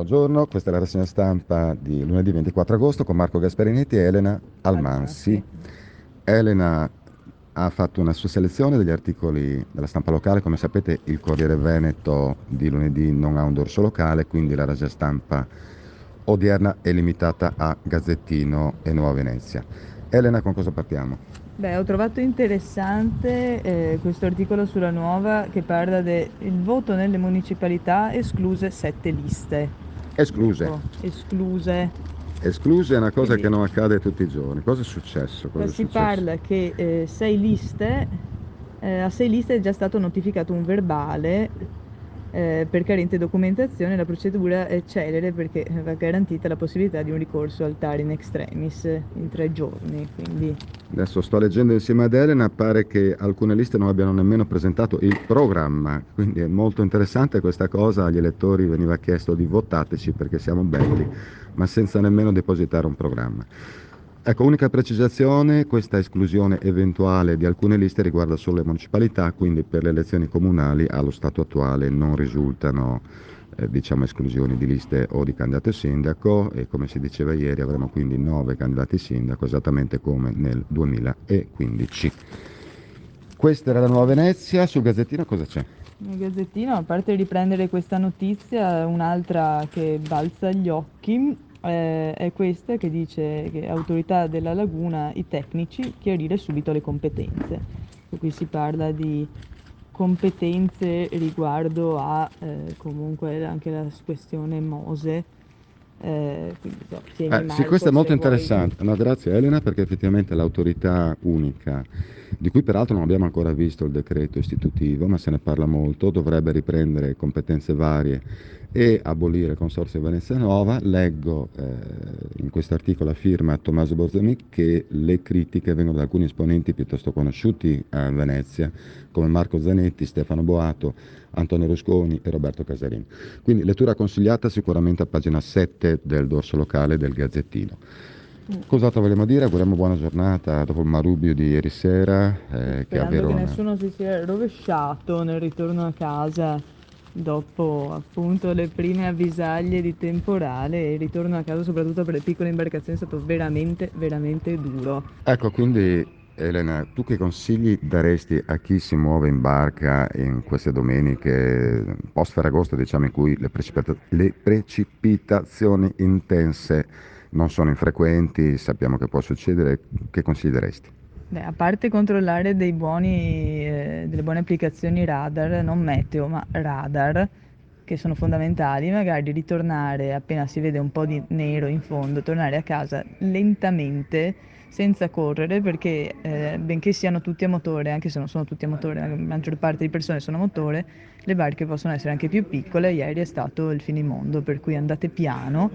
Buongiorno, questa è la rassegna stampa di lunedì 24 agosto con Marco Gasperinetti e Elena Almansi. Elena ha fatto una sua selezione degli articoli della stampa locale, come sapete il Corriere Veneto di lunedì non ha un dorso locale, quindi la rassegna stampa odierna è limitata a Gazzettino e Nuova Venezia. Elena, con cosa partiamo? Beh, ho trovato interessante eh, questo articolo sulla nuova che parla del voto nelle municipalità escluse sette liste. Escluse. Ecco, escluse. Escluse è una cosa Quindi- che non accade tutti i giorni. Cosa è successo? Cosa è si successo? parla che eh, sei liste, eh, a sei liste è già stato notificato un verbale eh, per carente documentazione, la procedura è celere perché va garantita la possibilità di un ricorso al TAR in extremis in tre giorni. Quindi Adesso sto leggendo insieme ad Elena, pare che alcune liste non abbiano nemmeno presentato il programma, quindi è molto interessante questa cosa, agli elettori veniva chiesto di votateci perché siamo belli, ma senza nemmeno depositare un programma. Ecco, unica precisazione, questa esclusione eventuale di alcune liste riguarda solo le municipalità, quindi per le elezioni comunali allo stato attuale non risultano eh, diciamo esclusioni di liste o di candidato sindaco e come si diceva ieri avremo quindi nove candidati sindaco esattamente come nel 2015. Questa era la Nuova Venezia, sul Gazzettino cosa c'è? nel Gazzettino, a parte riprendere questa notizia, un'altra che balza agli occhi eh, è questa che dice che autorità della laguna, i tecnici, chiarire subito le competenze. Qui si parla di competenze riguardo a eh, comunque anche la questione Mose. eh, quindi, so, Eh, sì, Marco, questo è molto se vuoi- interessante. No, grazie Elena, perché effettivamente l'autorità unica, di cui peraltro non abbiamo ancora visto il decreto istitutivo, ma se ne parla molto, dovrebbe riprendere competenze varie e abolire il Consorzio Venezia Nuova. Leggo eh, in questo articolo la firma Tommaso Borzani che le critiche vengono da alcuni esponenti piuttosto conosciuti a Venezia, come Marco Zanetti, Stefano Boato, Antonio Rusconi e Roberto Casarini. Quindi lettura consigliata sicuramente a pagina 7 del dorso locale del Gazzettino. Cos'altro vogliamo dire? Auguriamo buona giornata dopo il marubio di ieri sera eh, che a Sperando che Verona. nessuno si sia rovesciato nel ritorno a casa dopo appunto le prime avvisaglie di temporale il ritorno a casa soprattutto per le piccole imbarcazioni è stato veramente veramente duro. Ecco, quindi Elena, tu che consigli daresti a chi si muove in barca in queste domeniche post Ferragosto, diciamo, in cui le, precipita- le precipitazioni intense non sono infrequenti, sappiamo che può succedere, che consigli daresti? Beh, a parte controllare dei buoni, eh, delle buone applicazioni radar, non meteo, ma radar, che sono fondamentali, magari ritornare appena si vede un po' di nero in fondo, tornare a casa lentamente, senza correre, perché eh, benché siano tutti a motore, anche se non sono tutti a motore, la maggior parte di persone sono a motore, le barche possono essere anche più piccole, ieri è stato il finimondo, per cui andate piano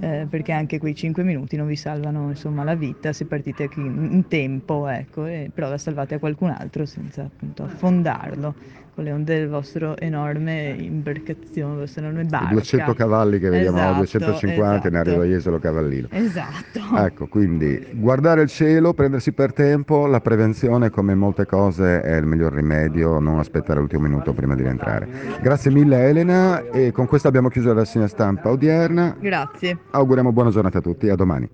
eh, perché anche quei 5 minuti non vi salvano insomma la vita se partite in tempo, ecco, e però la salvate a qualcun altro senza appunto affondarlo con le onde del vostro enorme imbarcazione, vostra enorme barca. 200 cavalli che vediamo, Esatto, 250 ne esatto. arriva Jesolo Cavallino. Esatto. Ecco, quindi guardare il cielo, prendersi per tempo, la prevenzione come molte cose è il miglior rimedio, non aspettare l'ultimo minuto prima di rientrare. Grazie mille Elena e con questo abbiamo chiuso la rassegna stampa odierna. Grazie. Auguriamo buona giornata a tutti, a domani.